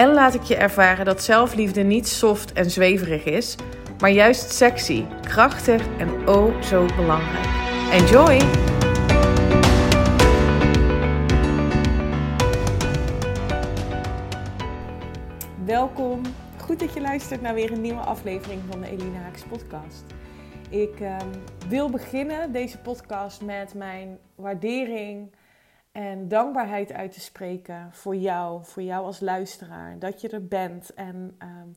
en laat ik je ervaren dat zelfliefde niet soft en zweverig is, maar juist sexy, krachtig en oh zo belangrijk. Enjoy! Welkom. Goed dat je luistert naar weer een nieuwe aflevering van de Elina Haaks podcast. Ik ehm, wil beginnen deze podcast met mijn waardering en dankbaarheid uit te spreken voor jou, voor jou als luisteraar. Dat je er bent en ehm,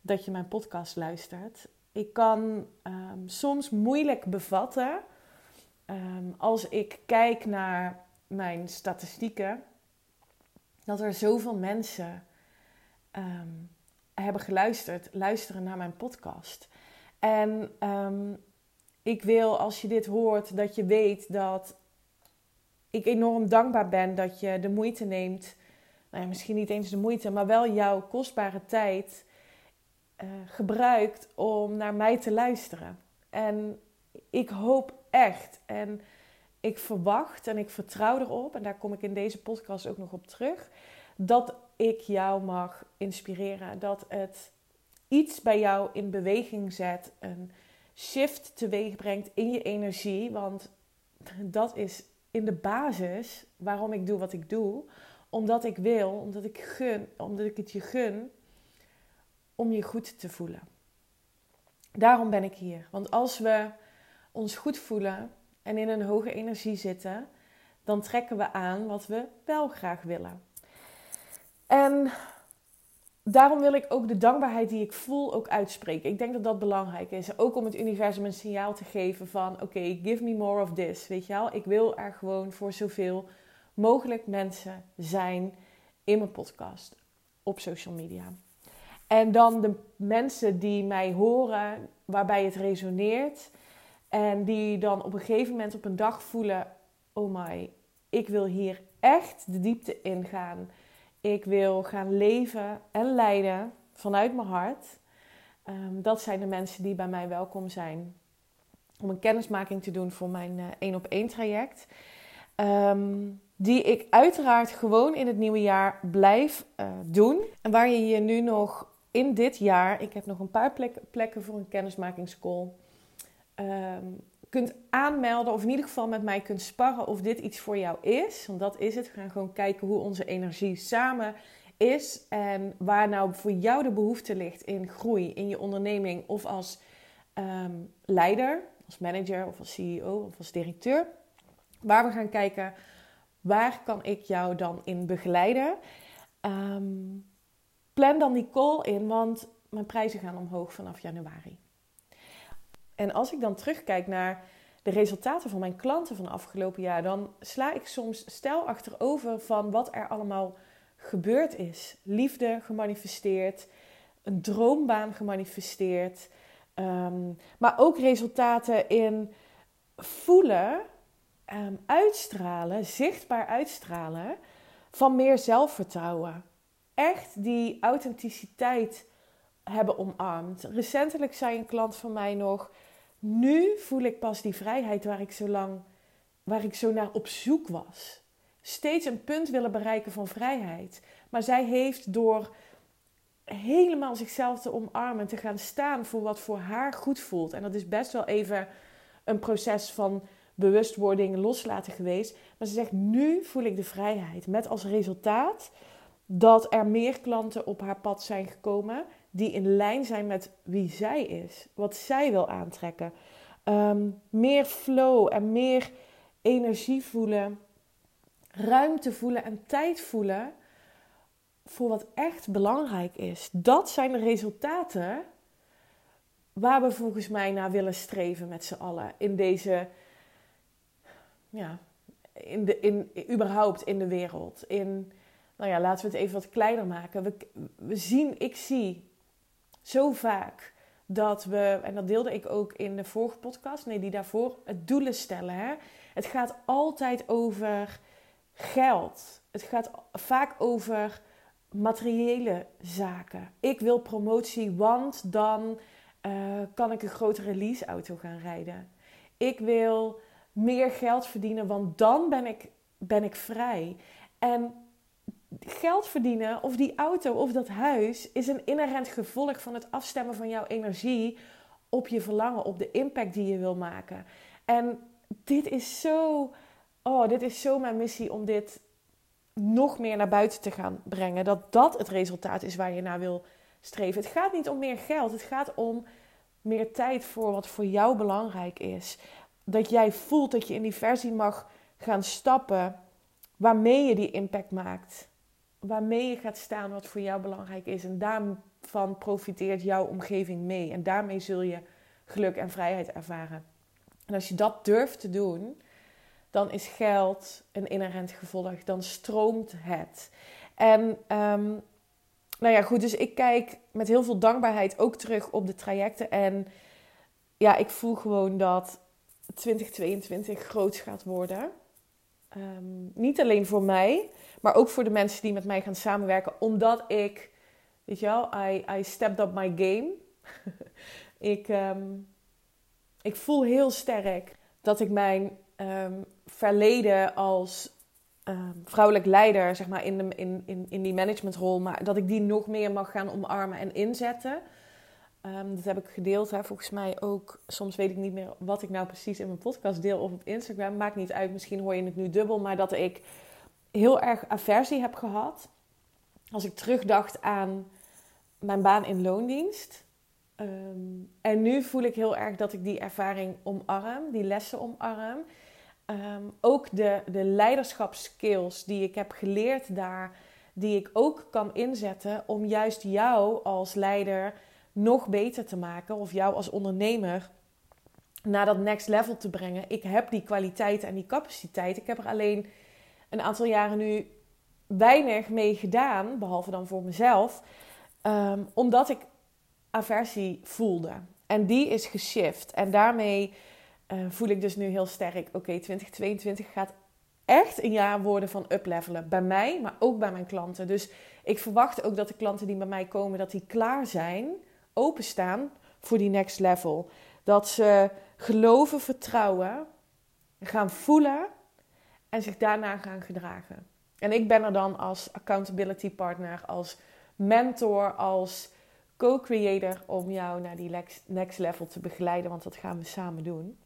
dat je mijn podcast luistert. Ik kan ehm, soms moeilijk bevatten ehm, als ik kijk naar mijn statistieken, dat er zoveel mensen hebben geluisterd, luisteren naar mijn podcast. En ik wil als je dit hoort dat je weet dat ik enorm dankbaar ben dat je de moeite neemt. Nou ja, misschien niet eens de moeite, maar wel jouw kostbare tijd uh, gebruikt om naar mij te luisteren. En ik hoop echt en ik verwacht en ik vertrouw erop, en daar kom ik in deze podcast ook nog op terug, dat ik jou mag inspireren. Dat het iets bij jou in beweging zet, een shift teweeg brengt in je energie. Want dat is in de basis waarom ik doe wat ik doe. Omdat ik wil, omdat ik, gun, omdat ik het je gun om je goed te voelen. Daarom ben ik hier. Want als we ons goed voelen en in een hoge energie zitten, dan trekken we aan wat we wel graag willen. En daarom wil ik ook de dankbaarheid die ik voel ook uitspreken. Ik denk dat dat belangrijk is. Ook om het universum een signaal te geven van... oké, give me more of this, weet je wel? Ik wil er gewoon voor zoveel mogelijk mensen zijn in mijn podcast. Op social media. En dan de mensen die mij horen, waarbij het resoneert... en die dan op een gegeven moment op een dag voelen... oh my, ik wil hier echt de diepte ingaan... Ik wil gaan leven en leiden vanuit mijn hart. Ehm, dat zijn de mensen die bij mij welkom zijn om een kennismaking te doen voor mijn één op één traject. Ehm, die ik uiteraard gewoon in het nieuwe jaar blijf uh, doen. En waar je je nu nog in dit jaar, ik heb nog een paar plekken voor een kennismakingscall, um, kunt aanmelden of in ieder geval met mij kunt sparren of dit iets voor jou is. Want dat is het. We gaan gewoon kijken hoe onze energie samen is en waar nou voor jou de behoefte ligt in groei in je onderneming of als ehm, leider, als manager of als CEO of als directeur. Waar we gaan kijken waar kan ik jou dan in begeleiden. Um, plan dan die call in, want mijn prijzen gaan omhoog vanaf januari. En als ik dan terugkijk naar de resultaten van mijn klanten van afgelopen jaar, dan sla ik soms stel achterover van wat er allemaal gebeurd is. Liefde gemanifesteerd, een droombaan gemanifesteerd, ehm, maar ook resultaten in voelen, ehm, uitstralen, zichtbaar uitstralen van meer zelfvertrouwen. Echt die authenticiteit hebben omarmd. Recentelijk zei een klant van mij nog nu voel ik pas die vrijheid waar ik zo lang, waar ik zo naar op zoek was. Steeds een punt willen bereiken van vrijheid. Maar zij heeft door helemaal zichzelf te omarmen, te gaan staan voor wat voor haar goed voelt. En dat is best wel even een proces van bewustwording loslaten geweest. Maar ze zegt: Nu voel ik de vrijheid. Met als resultaat dat er meer klanten op haar pad zijn gekomen die in lijn zijn met wie zij is, wat zij wil aantrekken. Ehm, meer flow en meer energie voelen, ruimte voelen en tijd voelen voor wat echt belangrijk is. Dat zijn de resultaten waar we volgens mij naar willen streven met z'n allen in deze, ja, in de, in, überhaupt in de wereld. In, nou ja, laten we het even wat kleiner maken. We, we zien, ik zie zo vaak dat we, en dat deelde ik ook in de vorige podcast, nee, die daarvoor, het doelen stellen. Hè? Het gaat altijd over geld. Het gaat vaak over materiële zaken. Ik wil promotie, want dan uh, kan ik een grotere leaseauto gaan rijden. Ik wil meer geld verdienen, want dan ben ik, ben ik vrij. En geld verdienen, of die auto of dat huis, is een inherent gevolg van het afstemmen van jouw energie op je verlangen, op de impact die je wil maken. En dit is zo, oh, dit is zo mijn missie om dit nog meer naar buiten te gaan brengen. Dat dat het resultaat is waar je naar wil streven. Het gaat niet om meer geld, het gaat om meer tijd voor wat voor jou belangrijk is. Dat jij voelt dat je in die versie mag gaan stappen waarmee je die impact maakt. Waarmee je gaat staan wat voor jou belangrijk is. En daarvan profiteert jouw omgeving mee. En daarmee zul je geluk en vrijheid ervaren. En als je dat durft te doen, dan is geld een inherent gevolg. Dan stroomt het. En um, nou ja, goed, dus ik kijk met heel veel dankbaarheid ook terug op de trajecten. En ja, ik voel gewoon dat 2022 groot gaat worden. Um, niet alleen voor mij, maar ook voor de mensen die met mij gaan samenwerken. Omdat ik, weet je wel, I, I stepped up my game. ik, um, ik voel heel sterk dat ik mijn um, verleden als vrouwelijk leider, zeg maar, in, de, in, in, in die managementrol, maar dat ik die nog meer mag gaan omarmen en inzetten. Um, dat heb ik gedeeld, hè, volgens mij ook. Soms weet ik niet meer wat ik nou precies in mijn podcast deel of op Instagram. Maakt niet uit, misschien hoor je het nu dubbel. Maar dat ik heel erg aversie heb gehad. Als ik terugdacht aan mijn baan in loondienst. Um, en nu voel ik heel erg dat ik die ervaring omarm, die lessen omarm. Um, ook de, de leiderschapskills die ik heb geleerd daar, die ik ook kan inzetten om juist jou als leider nog beter te maken of jou als ondernemer naar dat next level te brengen. Ik heb die kwaliteit en die capaciteit. Ik heb er alleen een aantal jaren nu weinig mee gedaan, behalve dan voor mezelf, um, omdat ik aversie voelde. En die is geshift. En daarmee uh, voel ik dus nu heel sterk: oké, okay, 2022 gaat echt een jaar worden van uplevelen. Bij mij, maar ook bij mijn klanten. Dus ik verwacht ook dat de klanten die bij mij komen, dat die klaar zijn openstaan voor die next level. Dat ze geloven, vertrouwen, gaan voelen en zich daarna gaan gedragen. En ik ben er dan als accountability partner, als mentor, als co-creator om jou naar die next level te begeleiden, want dat gaan we samen doen.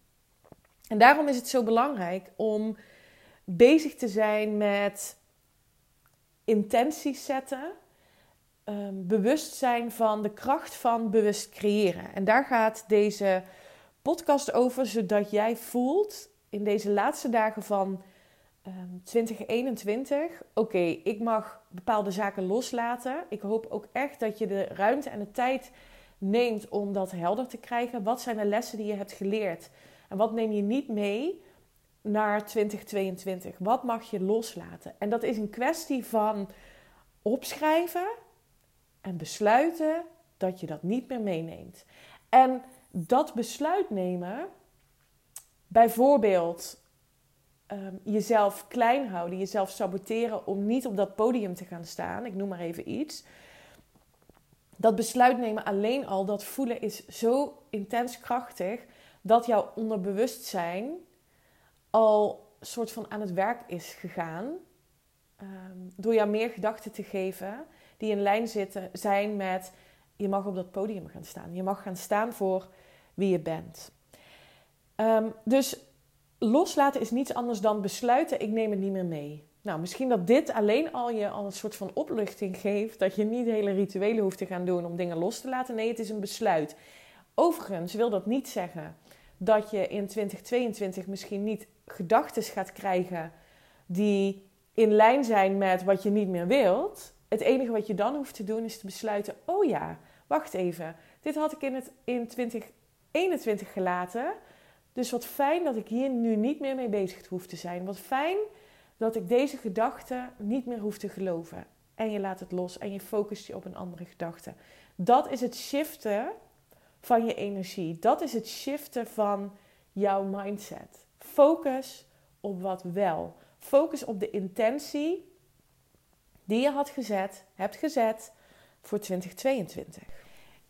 En daarom is het zo belangrijk om bezig te zijn met intenties zetten, um, bewust zijn van de kracht van bewust creëren. En daar gaat deze podcast over, zodat jij voelt in deze laatste dagen van um, ehm, 2021: oké, ik mag bepaalde zaken loslaten. Ik hoop ook echt dat je de ruimte en de tijd neemt om dat helder te krijgen. Wat zijn de lessen die je hebt geleerd? En wat neem je niet mee naar 2022? Wat mag je loslaten? En dat is een kwestie van opschrijven en besluiten dat je dat niet meer meeneemt. En dat besluit nemen, bijvoorbeeld um, jezelf klein houden, jezelf saboteren om niet op dat podium te gaan staan, ik noem maar even iets. Dat besluit nemen alleen al, dat voelen is zo intens krachtig dat jouw onderbewustzijn al soort van aan het werk is gegaan. Um, door jou meer gedachten te geven die in lijn zitten, zijn met je mag op dat podium gaan staan. Je mag gaan staan voor wie je bent. Um, dus loslaten is niets anders dan besluiten, ik neem het niet meer mee. Nou, misschien dat dit alleen al je al een soort van opluchting geeft. Dat je niet hele rituelen hoeft te gaan doen om dingen los te laten. Nee, het is een besluit. Overigens wil dat niet zeggen dat je in 2022 misschien niet gedachten gaat krijgen die in lijn zijn met wat je niet meer wilt. Het enige wat je dan hoeft te doen is te besluiten: oh ja, wacht even. Dit had ik in, het, in 2021 gelaten. Dus wat fijn dat ik hier nu niet meer mee bezig hoef te zijn. Wat fijn dat ik deze gedachten niet meer hoef te geloven. En je laat het los en je focust je op een andere gedachte. Dat is het shiften van je energie. Dat is het shiften van jouw mindset. Focus op wat wel. Focus op de intentie die je had gezet, hebt gezet voor 2022.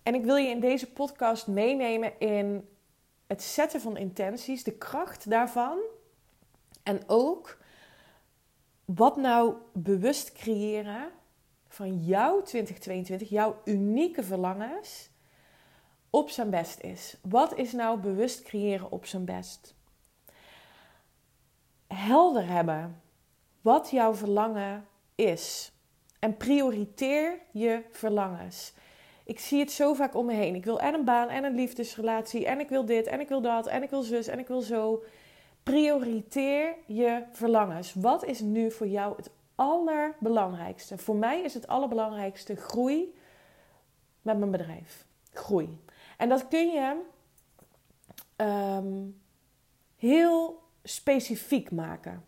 En ik wil je in deze podcast meenemen in het zetten van intenties, de kracht daarvan. En ook wat nou bewust creëren van jouw 2022, jouw unieke verlangens, op zijn best is. Wat is nou bewust creëren op zijn best? Helder hebben wat jouw verlangen is. En prioriteer je verlangens. Ik zie het zo vaak om me heen. Ik wil en een baan en een liefdesrelatie. En ik wil dit en ik wil dat en ik wil zus en ik wil zo. Prioriteer je verlangens. Wat is nu voor jou het allerbelangrijkste? Voor mij is het allerbelangrijkste groei met mijn bedrijf. Groei. En dat kun je um, heel specifiek maken.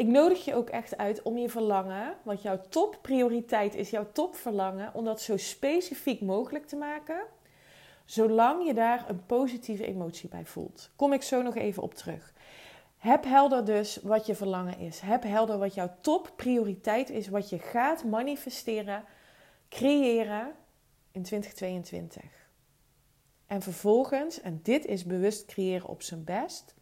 Ik nodig je ook echt uit om je verlangen, wat jouw topprioriteit is, jouw topverlangen, om dat zo specifiek mogelijk te maken, zolang je daar een positieve emotie bij voelt. Kom ik zo nog even op terug. Heb helder dus wat je verlangen is. Heb helder wat jouw topprioriteit is, wat je gaat manifesteren, creëren in 2022. En vervolgens, en dit is bewust creëren op zijn best,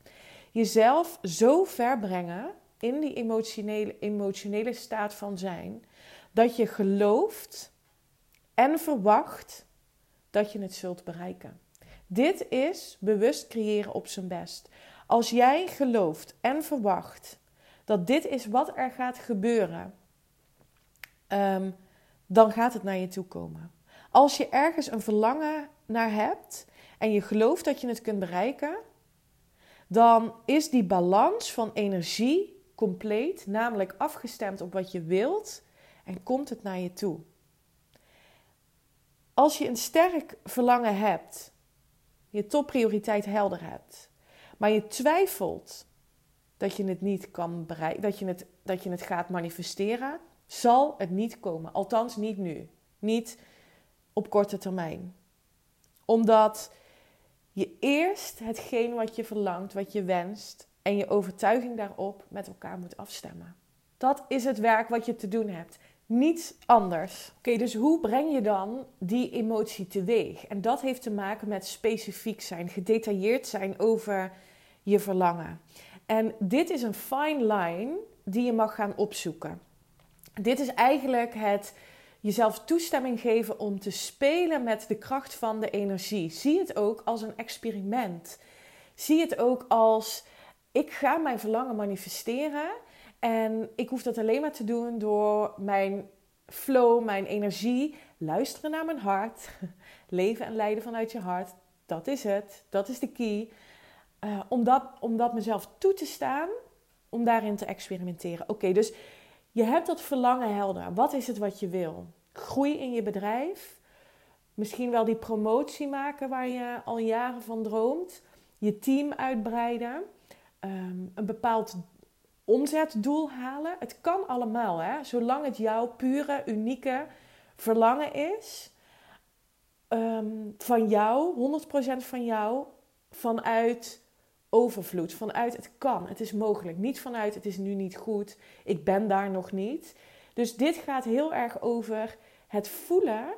jezelf zo ver brengen in die emotionele, emotionele staat van zijn, dat je gelooft en verwacht dat je het zult bereiken. Dit is bewust creëren op zijn best. Als jij gelooft en verwacht dat dit is wat er gaat gebeuren, um, dan gaat het naar je toe komen. Als je ergens een verlangen naar hebt en je gelooft dat je het kunt bereiken, dan is die balans van energie compleet, namelijk afgestemd op wat je wilt en komt het naar je toe. Als je een sterk verlangen hebt, je topprioriteit helder hebt, maar je twijfelt dat je het niet kan bereiken, dat je het, dat je het gaat manifesteren, zal het niet komen. Althans, niet nu. Niet op korte termijn. Omdat je eerst hetgeen wat je verlangt, wat je wenst, en je overtuiging daarop met elkaar moet afstemmen. Dat is het werk wat je te doen hebt. Niets anders. Oké, dus hoe breng je dan die emotie teweeg? En dat heeft te maken met specifiek zijn, gedetailleerd zijn over je verlangen. En dit is een fine line die je mag gaan opzoeken. Dit is eigenlijk het jezelf toestemming geven om te spelen met de kracht van de energie. Zie het ook als een experiment. Zie het ook als ik ga mijn verlangen manifesteren. En ik hoef dat alleen maar te doen door mijn flow, mijn energie, luisteren naar mijn hart, leven en leiden vanuit je hart. Dat is het, dat is de key. Uh, om, dat, om dat mezelf toe te staan, om daarin te experimenteren. Oké, dus je hebt dat verlangen helder. Wat is het wat je wil? Groei in je bedrijf. Misschien wel die promotie maken waar je al jaren van droomt. Je team uitbreiden. Ehm, een bepaald omzetdoel halen. Het kan allemaal, hè? zolang het jouw pure, unieke verlangen is. Ehm, van jou, 100% van jou, vanuit overvloed. Vanuit het kan, het is mogelijk. Niet vanuit het is nu niet goed, ik ben daar nog niet. Dus dit gaat heel erg over het voelen,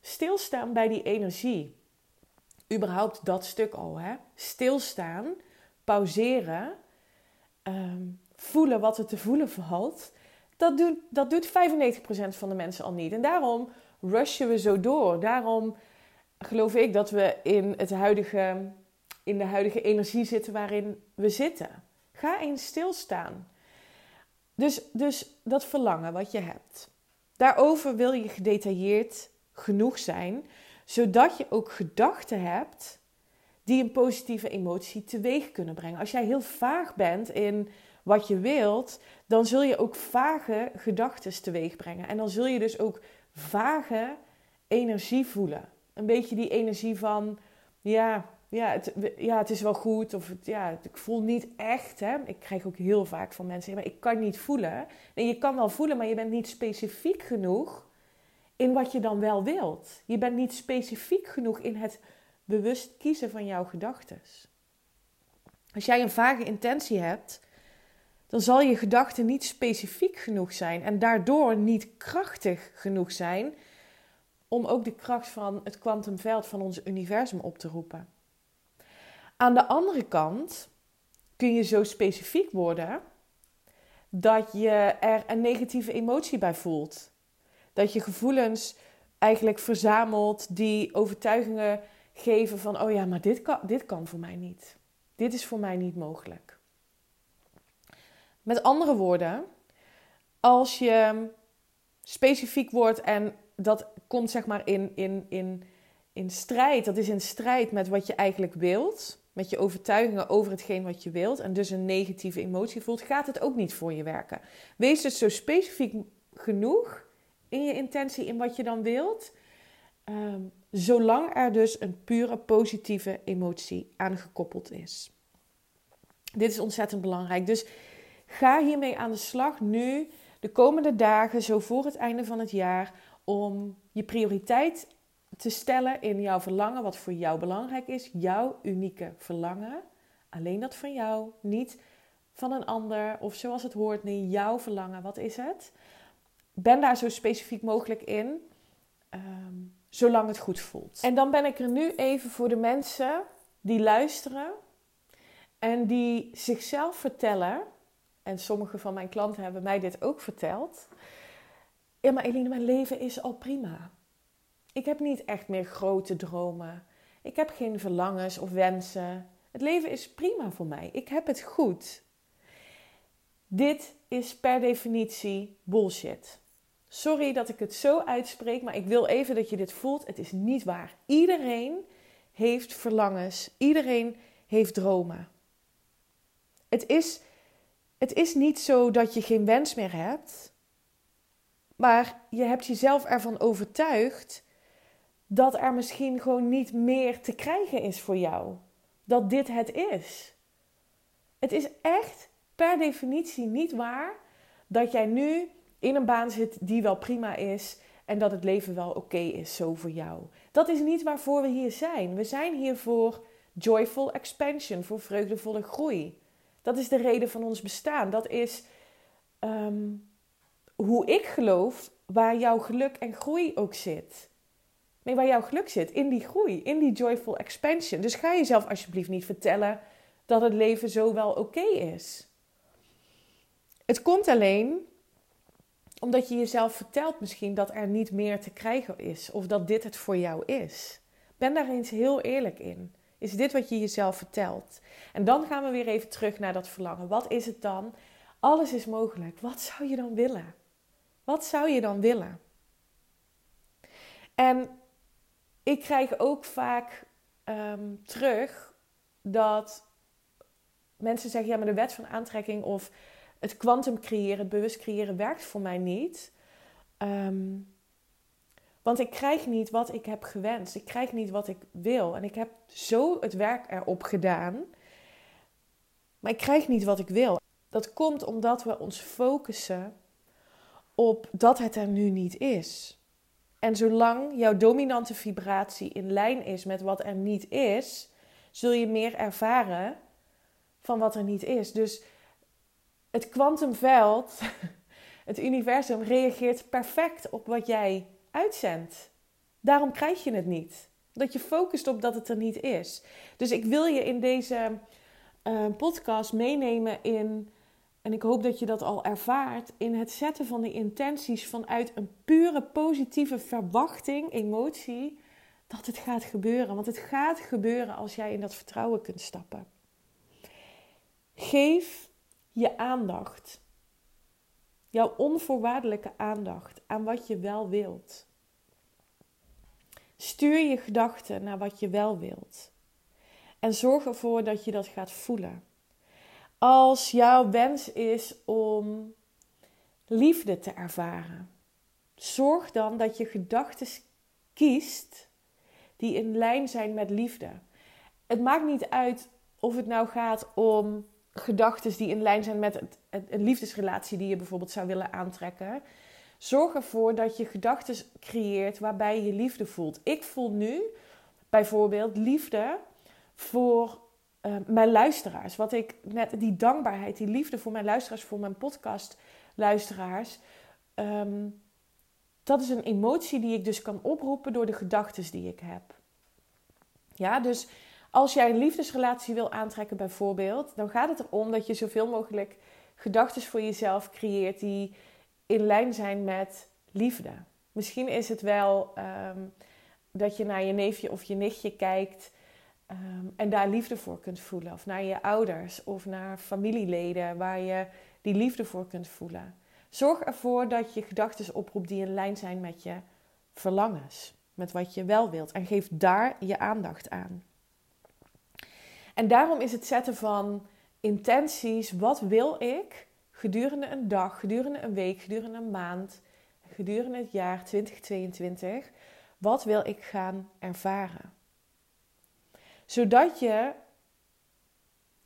stilstaan bij die energie. Überhaupt dat stuk al, hè? Stilstaan pauzeren, ehm, voelen wat er te voelen valt, dat doet, dat doet 95% van de mensen al niet. En daarom rushen we zo door. Daarom geloof ik dat we in, het huidige, in de huidige energie zitten waarin we zitten. Ga eens stilstaan. Dus, dus dat verlangen wat je hebt. Daarover wil je gedetailleerd genoeg zijn, zodat je ook gedachten hebt die een positieve emotie teweeg kunnen brengen. Als jij heel vaag bent in wat je wilt, dan zul je ook vage gedachten teweeg brengen. En dan zul je dus ook vage energie voelen. Een beetje die energie van, ja, ja, het, ja, het is wel goed. Of ja, ik voel niet echt. Hè. Ik krijg ook heel vaak van mensen, maar ik kan niet voelen. En je kan wel voelen, maar je bent niet specifiek genoeg in wat je dan wel wilt. Je bent niet specifiek genoeg in het bewust kiezen van jouw gedachten. Als jij een vage intentie hebt, dan zal je gedachte niet specifiek genoeg zijn en daardoor niet krachtig genoeg zijn om ook de kracht van het kwantumveld van ons universum op te roepen. Aan de andere kant kun je zo specifiek worden dat je er een negatieve emotie bij voelt. Dat je gevoelens eigenlijk verzamelt die overtuigingen geven van: oh ja, maar dit kan, dit kan voor mij niet. Dit is voor mij niet mogelijk. Met andere woorden, als je specifiek wordt en dat komt zeg maar in, in, in, in strijd, dat is in strijd met wat je eigenlijk wilt, met je overtuigingen over hetgeen wat je wilt en dus een negatieve emotie voelt, gaat het ook niet voor je werken. Wees dus zo specifiek genoeg in je intentie, in wat je dan wilt, ehm, zolang er dus een pure positieve emotie aangekoppeld is. Dit is ontzettend belangrijk. Dus ga hiermee aan de slag nu, de komende dagen, zo voor het einde van het jaar, om je prioriteit te stellen in jouw verlangen, wat voor jou belangrijk is, jouw unieke verlangen. Alleen dat van jou, niet van een ander of zoals het hoort, nee, jouw verlangen, wat is het? Ben daar zo specifiek mogelijk in, ehm, zolang het goed voelt. En dan ben ik er nu even voor de mensen die luisteren en die zichzelf vertellen, en sommige van mijn klanten hebben mij dit ook verteld. Ja, maar Eline, mijn leven is al prima. Ik heb niet echt meer grote dromen. Ik heb geen verlangens of wensen. Het leven is prima voor mij. Ik heb het goed. Dit is per definitie bullshit. Sorry dat ik het zo uitspreek, maar ik wil even dat je dit voelt. Het is niet waar. Iedereen heeft verlangens. Iedereen heeft dromen. Het is, het is niet zo dat je geen wens meer hebt, maar je hebt jezelf ervan overtuigd dat er misschien gewoon niet meer te krijgen is voor jou. Dat dit het is. Het is echt per definitie niet waar dat jij nu in een baan zit die wel prima is en dat het leven wel oké is zo voor jou. Dat is niet waarvoor we hier zijn. We zijn hier voor joyful expansion, voor vreugdevolle groei. Dat is de reden van ons bestaan. Dat is ehm, hoe ik geloof waar jouw geluk en groei ook zit. Nee, waar jouw geluk zit, in die groei, in die joyful expansion. Dus ga jezelf alsjeblieft niet vertellen dat het leven zo wel oké is. Het komt alleen omdat je jezelf vertelt misschien dat er niet meer te krijgen is of dat dit het voor jou is. Ben daar eens heel eerlijk in. Is dit wat je jezelf vertelt? En dan gaan we weer even terug naar dat verlangen. Wat is het dan? Alles is mogelijk. Wat zou je dan willen? Wat zou je dan willen? En ik krijg ook vaak ehm, terug dat mensen zeggen: ja, maar de wet van aantrekking of het kwantum creëren, het bewust creëren, werkt voor mij niet. Ehm, want ik krijg niet wat ik heb gewenst. Ik krijg niet wat ik wil. En ik heb zo het werk erop gedaan. Maar ik krijg niet wat ik wil. Dat komt omdat we ons focussen op dat het er nu niet is. En zolang jouw dominante vibratie in lijn is met wat er niet is, zul je meer ervaren van wat er niet is. Dus het kwantumveld, het universum, reageert perfect op wat jij uitzendt. Daarom krijg je het niet. Dat je focust op dat het er niet is. Dus ik wil je in deze uh, podcast meenemen in, en ik hoop dat je dat al ervaart, in het zetten van de intenties vanuit een pure positieve verwachting, emotie, dat het gaat gebeuren. Want het gaat gebeuren als jij in dat vertrouwen kunt stappen. Geef je aandacht, jouw onvoorwaardelijke aandacht aan wat je wel wilt. Stuur je gedachten naar wat je wel wilt. En zorg ervoor dat je dat gaat voelen. Als jouw wens is om liefde te ervaren, zorg dan dat je gedachten kiest die in lijn zijn met liefde. Het maakt niet uit of het nou gaat om gedachten die in lijn zijn met het, een liefdesrelatie die je bijvoorbeeld zou willen aantrekken. Zorg ervoor dat je gedachten creëert waarbij je liefde voelt. Ik voel nu bijvoorbeeld liefde voor uh, mijn luisteraars. Wat ik net, die dankbaarheid, die liefde voor mijn luisteraars, voor mijn podcastluisteraars. Um, dat is een emotie die ik dus kan oproepen door de gedachten die ik heb. Ja, dus als jij een liefdesrelatie wil aantrekken bijvoorbeeld, dan gaat het erom dat je zoveel mogelijk gedachten voor jezelf creëert die in lijn zijn met liefde. Misschien is het wel ehm, dat je naar je neefje of je nichtje kijkt ehm, en daar liefde voor kunt voelen. Of naar je ouders of naar familieleden waar je die liefde voor kunt voelen. Zorg ervoor dat je gedachten oproept die in lijn zijn met je verlangens, met wat je wel wilt. En geef daar je aandacht aan. En daarom is het zetten van intenties, wat wil ik gedurende een dag, gedurende een week, gedurende een maand, gedurende het jaar 2022, wat wil ik gaan ervaren? Zodat je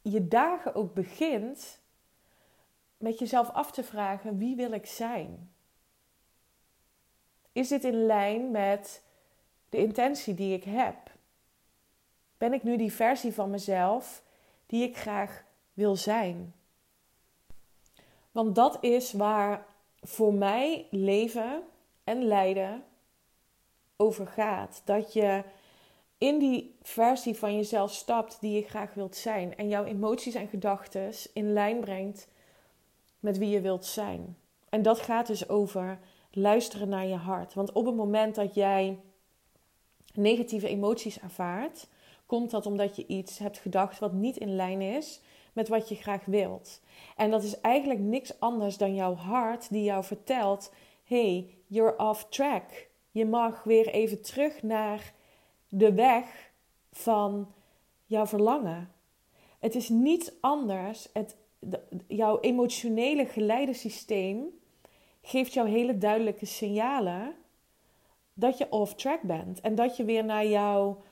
je dagen ook begint met jezelf af te vragen: wie wil ik zijn? Is dit in lijn met de intentie die ik heb? Ben ik nu die versie van mezelf die ik graag wil zijn? Want dat is waar voor mij leven en lijden over gaat. Dat je in die versie van jezelf stapt die je graag wilt zijn. En jouw emoties en gedachten in lijn brengt met wie je wilt zijn. En dat gaat dus over luisteren naar je hart. Want op het moment dat jij negatieve emoties ervaart, komt dat omdat je iets hebt gedacht wat niet in lijn is met wat je graag wilt. En dat is eigenlijk niks anders dan jouw hart die jou vertelt: hey, you're off track. Je mag weer even terug naar de weg van jouw verlangen. Het is niets anders. Het, jouw emotionele geleidesysteem geeft jou hele duidelijke signalen dat je off track bent. En dat je weer naar jouw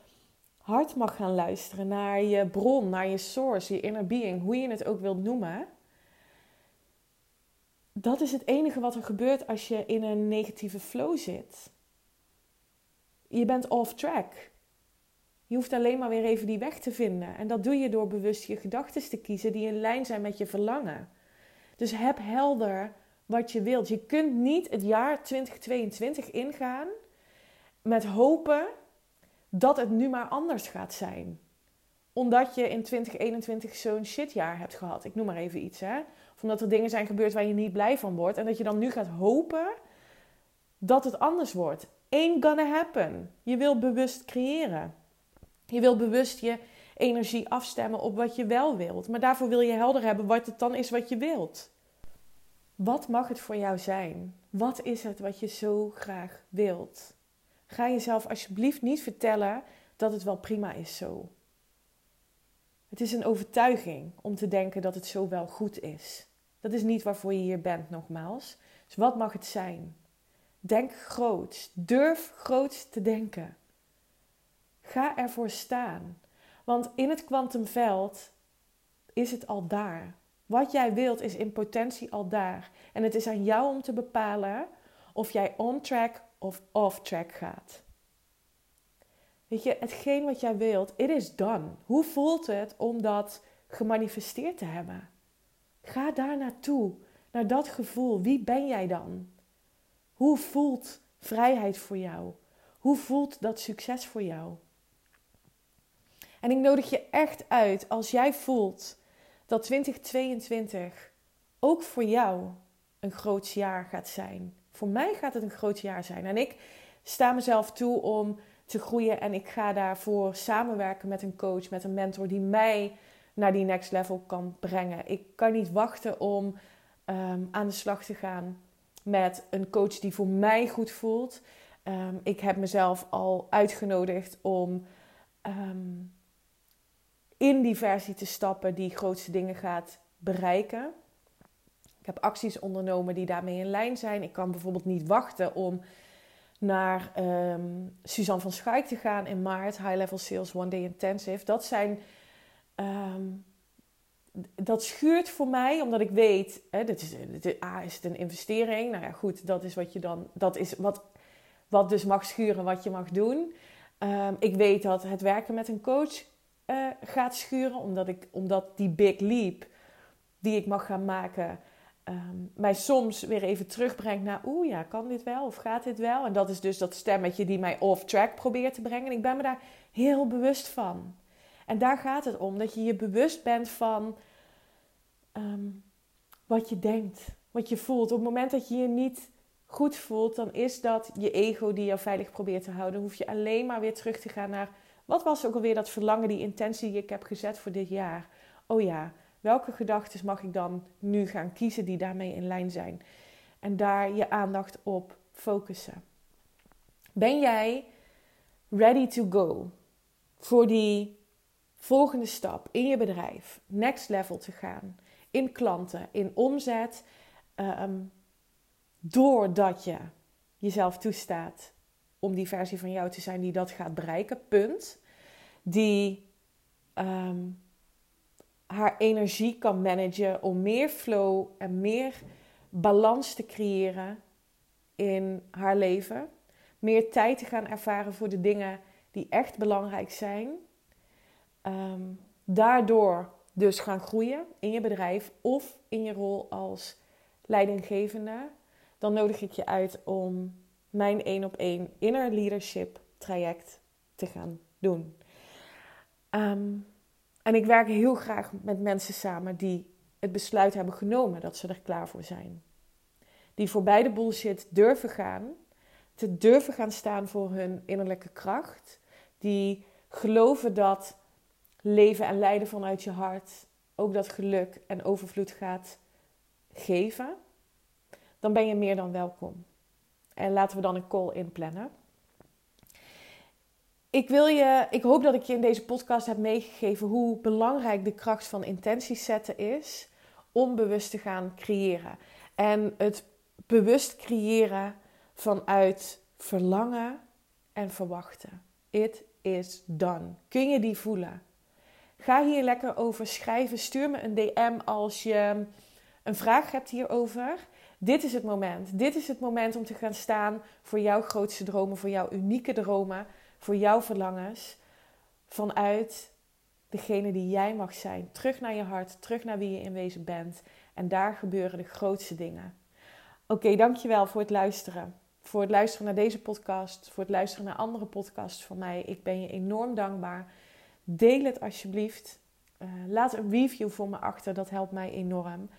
hart mag gaan luisteren, naar je bron, naar je source, je inner being, hoe je het ook wilt noemen. Dat is het enige wat er gebeurt als je in een negatieve flow zit. Je bent off track. Je hoeft alleen maar weer even die weg te vinden. En dat doe je door bewust je gedachten te kiezen die in lijn zijn met je verlangen. Dus heb helder wat je wilt. Je kunt niet het jaar 2022 ingaan met hopen dat het nu maar anders gaat zijn. Omdat je in 2021 zo'n shitjaar hebt gehad. Ik noem maar even iets, hè. Of omdat er dingen zijn gebeurd waar je niet blij van wordt. En dat je dan nu gaat hopen dat het anders wordt. Ain't gonna happen. Je wil bewust creëren. Je wil bewust je energie afstemmen op wat je wel wilt. Maar daarvoor wil je helder hebben wat het dan is wat je wilt. Wat mag het voor jou zijn? Wat is het wat je zo graag wilt? Ga jezelf alsjeblieft niet vertellen dat het wel prima is zo. Het is een overtuiging om te denken dat het zo wel goed is. Dat is niet waarvoor je hier bent, nogmaals. Dus wat mag het zijn? Denk groot. Durf groot te denken. Ga ervoor staan. Want in het kwantumveld is het al daar. Wat jij wilt is in potentie al daar. En het is aan jou om te bepalen of jij on track of off track gaat. Weet je, hetgeen wat jij wilt, it is done. Hoe voelt het om dat gemanifesteerd te hebben? Ga daar naartoe, naar dat gevoel. Wie ben jij dan? Hoe voelt vrijheid voor jou? Hoe voelt dat succes voor jou? En ik nodig je echt uit als jij voelt dat 2022 ook voor jou een groot jaar gaat zijn. Voor mij gaat het een groot jaar zijn. En ik sta mezelf toe om te groeien en ik ga daarvoor samenwerken met een coach, met een mentor die mij naar die next level kan brengen. Ik kan niet wachten om ehm, aan de slag te gaan met een coach die voor mij goed voelt. Ehm, ik heb mezelf al uitgenodigd om ehm, in die versie te stappen die grootste dingen gaat bereiken. Ik heb acties ondernomen die daarmee in lijn zijn. Ik kan bijvoorbeeld niet wachten om naar um, Suzanne van Schaik te gaan in maart. High Level Sales One Day Intensive. Dat zijn um, dat schuurt voor mij, omdat ik weet, hè, is, is het een investering? Nou ja, goed, dat is wat je dan, dat is wat, wat dus mag schuren, wat je mag doen. Ehm, ik weet dat het werken met een coach uh, gaat schuren, omdat, ik, omdat die big leap die ik mag gaan maken, um, mij soms weer even terugbrengt naar, oeh ja, kan dit wel of gaat dit wel? En dat is dus dat stemmetje die mij off track probeert te brengen. En ik ben me daar heel bewust van. En daar gaat het om, dat je je bewust bent van ehm, wat je denkt, wat je voelt. Op het moment dat je je niet goed voelt, dan is dat je ego die jou veilig probeert te houden. Dan hoef je alleen maar weer terug te gaan naar wat was ook alweer dat verlangen, die intentie die ik heb gezet voor dit jaar. Oh ja, welke gedachten mag ik dan nu gaan kiezen die daarmee in lijn zijn? En daar je aandacht op focussen. Ben jij ready to go voor die volgende stap in je bedrijf, next level te gaan, in klanten, in omzet, um, doordat je jezelf toestaat om die versie van jou te zijn die dat gaat bereiken, punt. Die ehm, haar energie kan managen om meer flow en meer balans te creëren in haar leven. Meer tijd te gaan ervaren voor de dingen die echt belangrijk zijn. Ehm, daardoor dus gaan groeien in je bedrijf of in je rol als leidinggevende. Dan nodig ik je uit om mijn één op één inner leadership traject te gaan doen. Ehm, en ik werk heel graag met mensen samen die het besluit hebben genomen dat ze er klaar voor zijn. Die voorbij de bullshit durven gaan, te durven gaan staan voor hun innerlijke kracht. Die geloven dat leven en lijden vanuit je hart ook dat geluk en overvloed gaat geven. Dan ben je meer dan welkom. En laten we dan een call inplannen. Ik, wil je, ik hoop dat ik je in deze podcast heb meegegeven hoe belangrijk de kracht van intenties zetten is om bewust te gaan creëren. En het bewust creëren vanuit verlangen en verwachten. It is done. Kun je die voelen? Ga hier lekker over schrijven. Stuur me een DM als je een vraag hebt hierover. Dit is het moment. Dit is het moment om te gaan staan voor jouw grootste dromen, voor jouw unieke dromen, voor jouw verlangens. Vanuit degene die jij mag zijn. Terug naar je hart, terug naar wie je in wezen bent. En daar gebeuren de grootste dingen. Oké, dankjewel voor het luisteren. Voor het luisteren naar deze podcast, voor het luisteren naar andere podcasts van mij. Ik ben je enorm dankbaar. Deel het alsjeblieft. Uh, laat een review voor me achter, dat helpt mij enorm.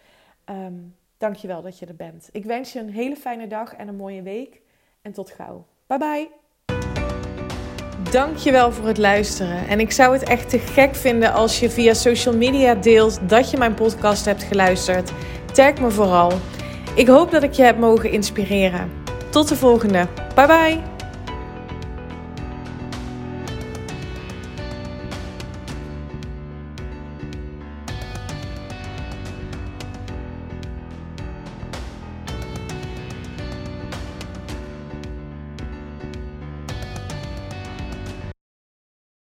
Um, Dankjewel dat je er bent. Ik wens je een hele fijne dag en een mooie week. En tot gauw. Bye bye. Dankjewel voor het luisteren. En ik zou het echt te gek vinden als je via social media deelt dat je mijn podcast hebt geluisterd. Tag me vooral. Ik hoop dat ik je heb mogen inspireren. Tot de volgende. Bye bye.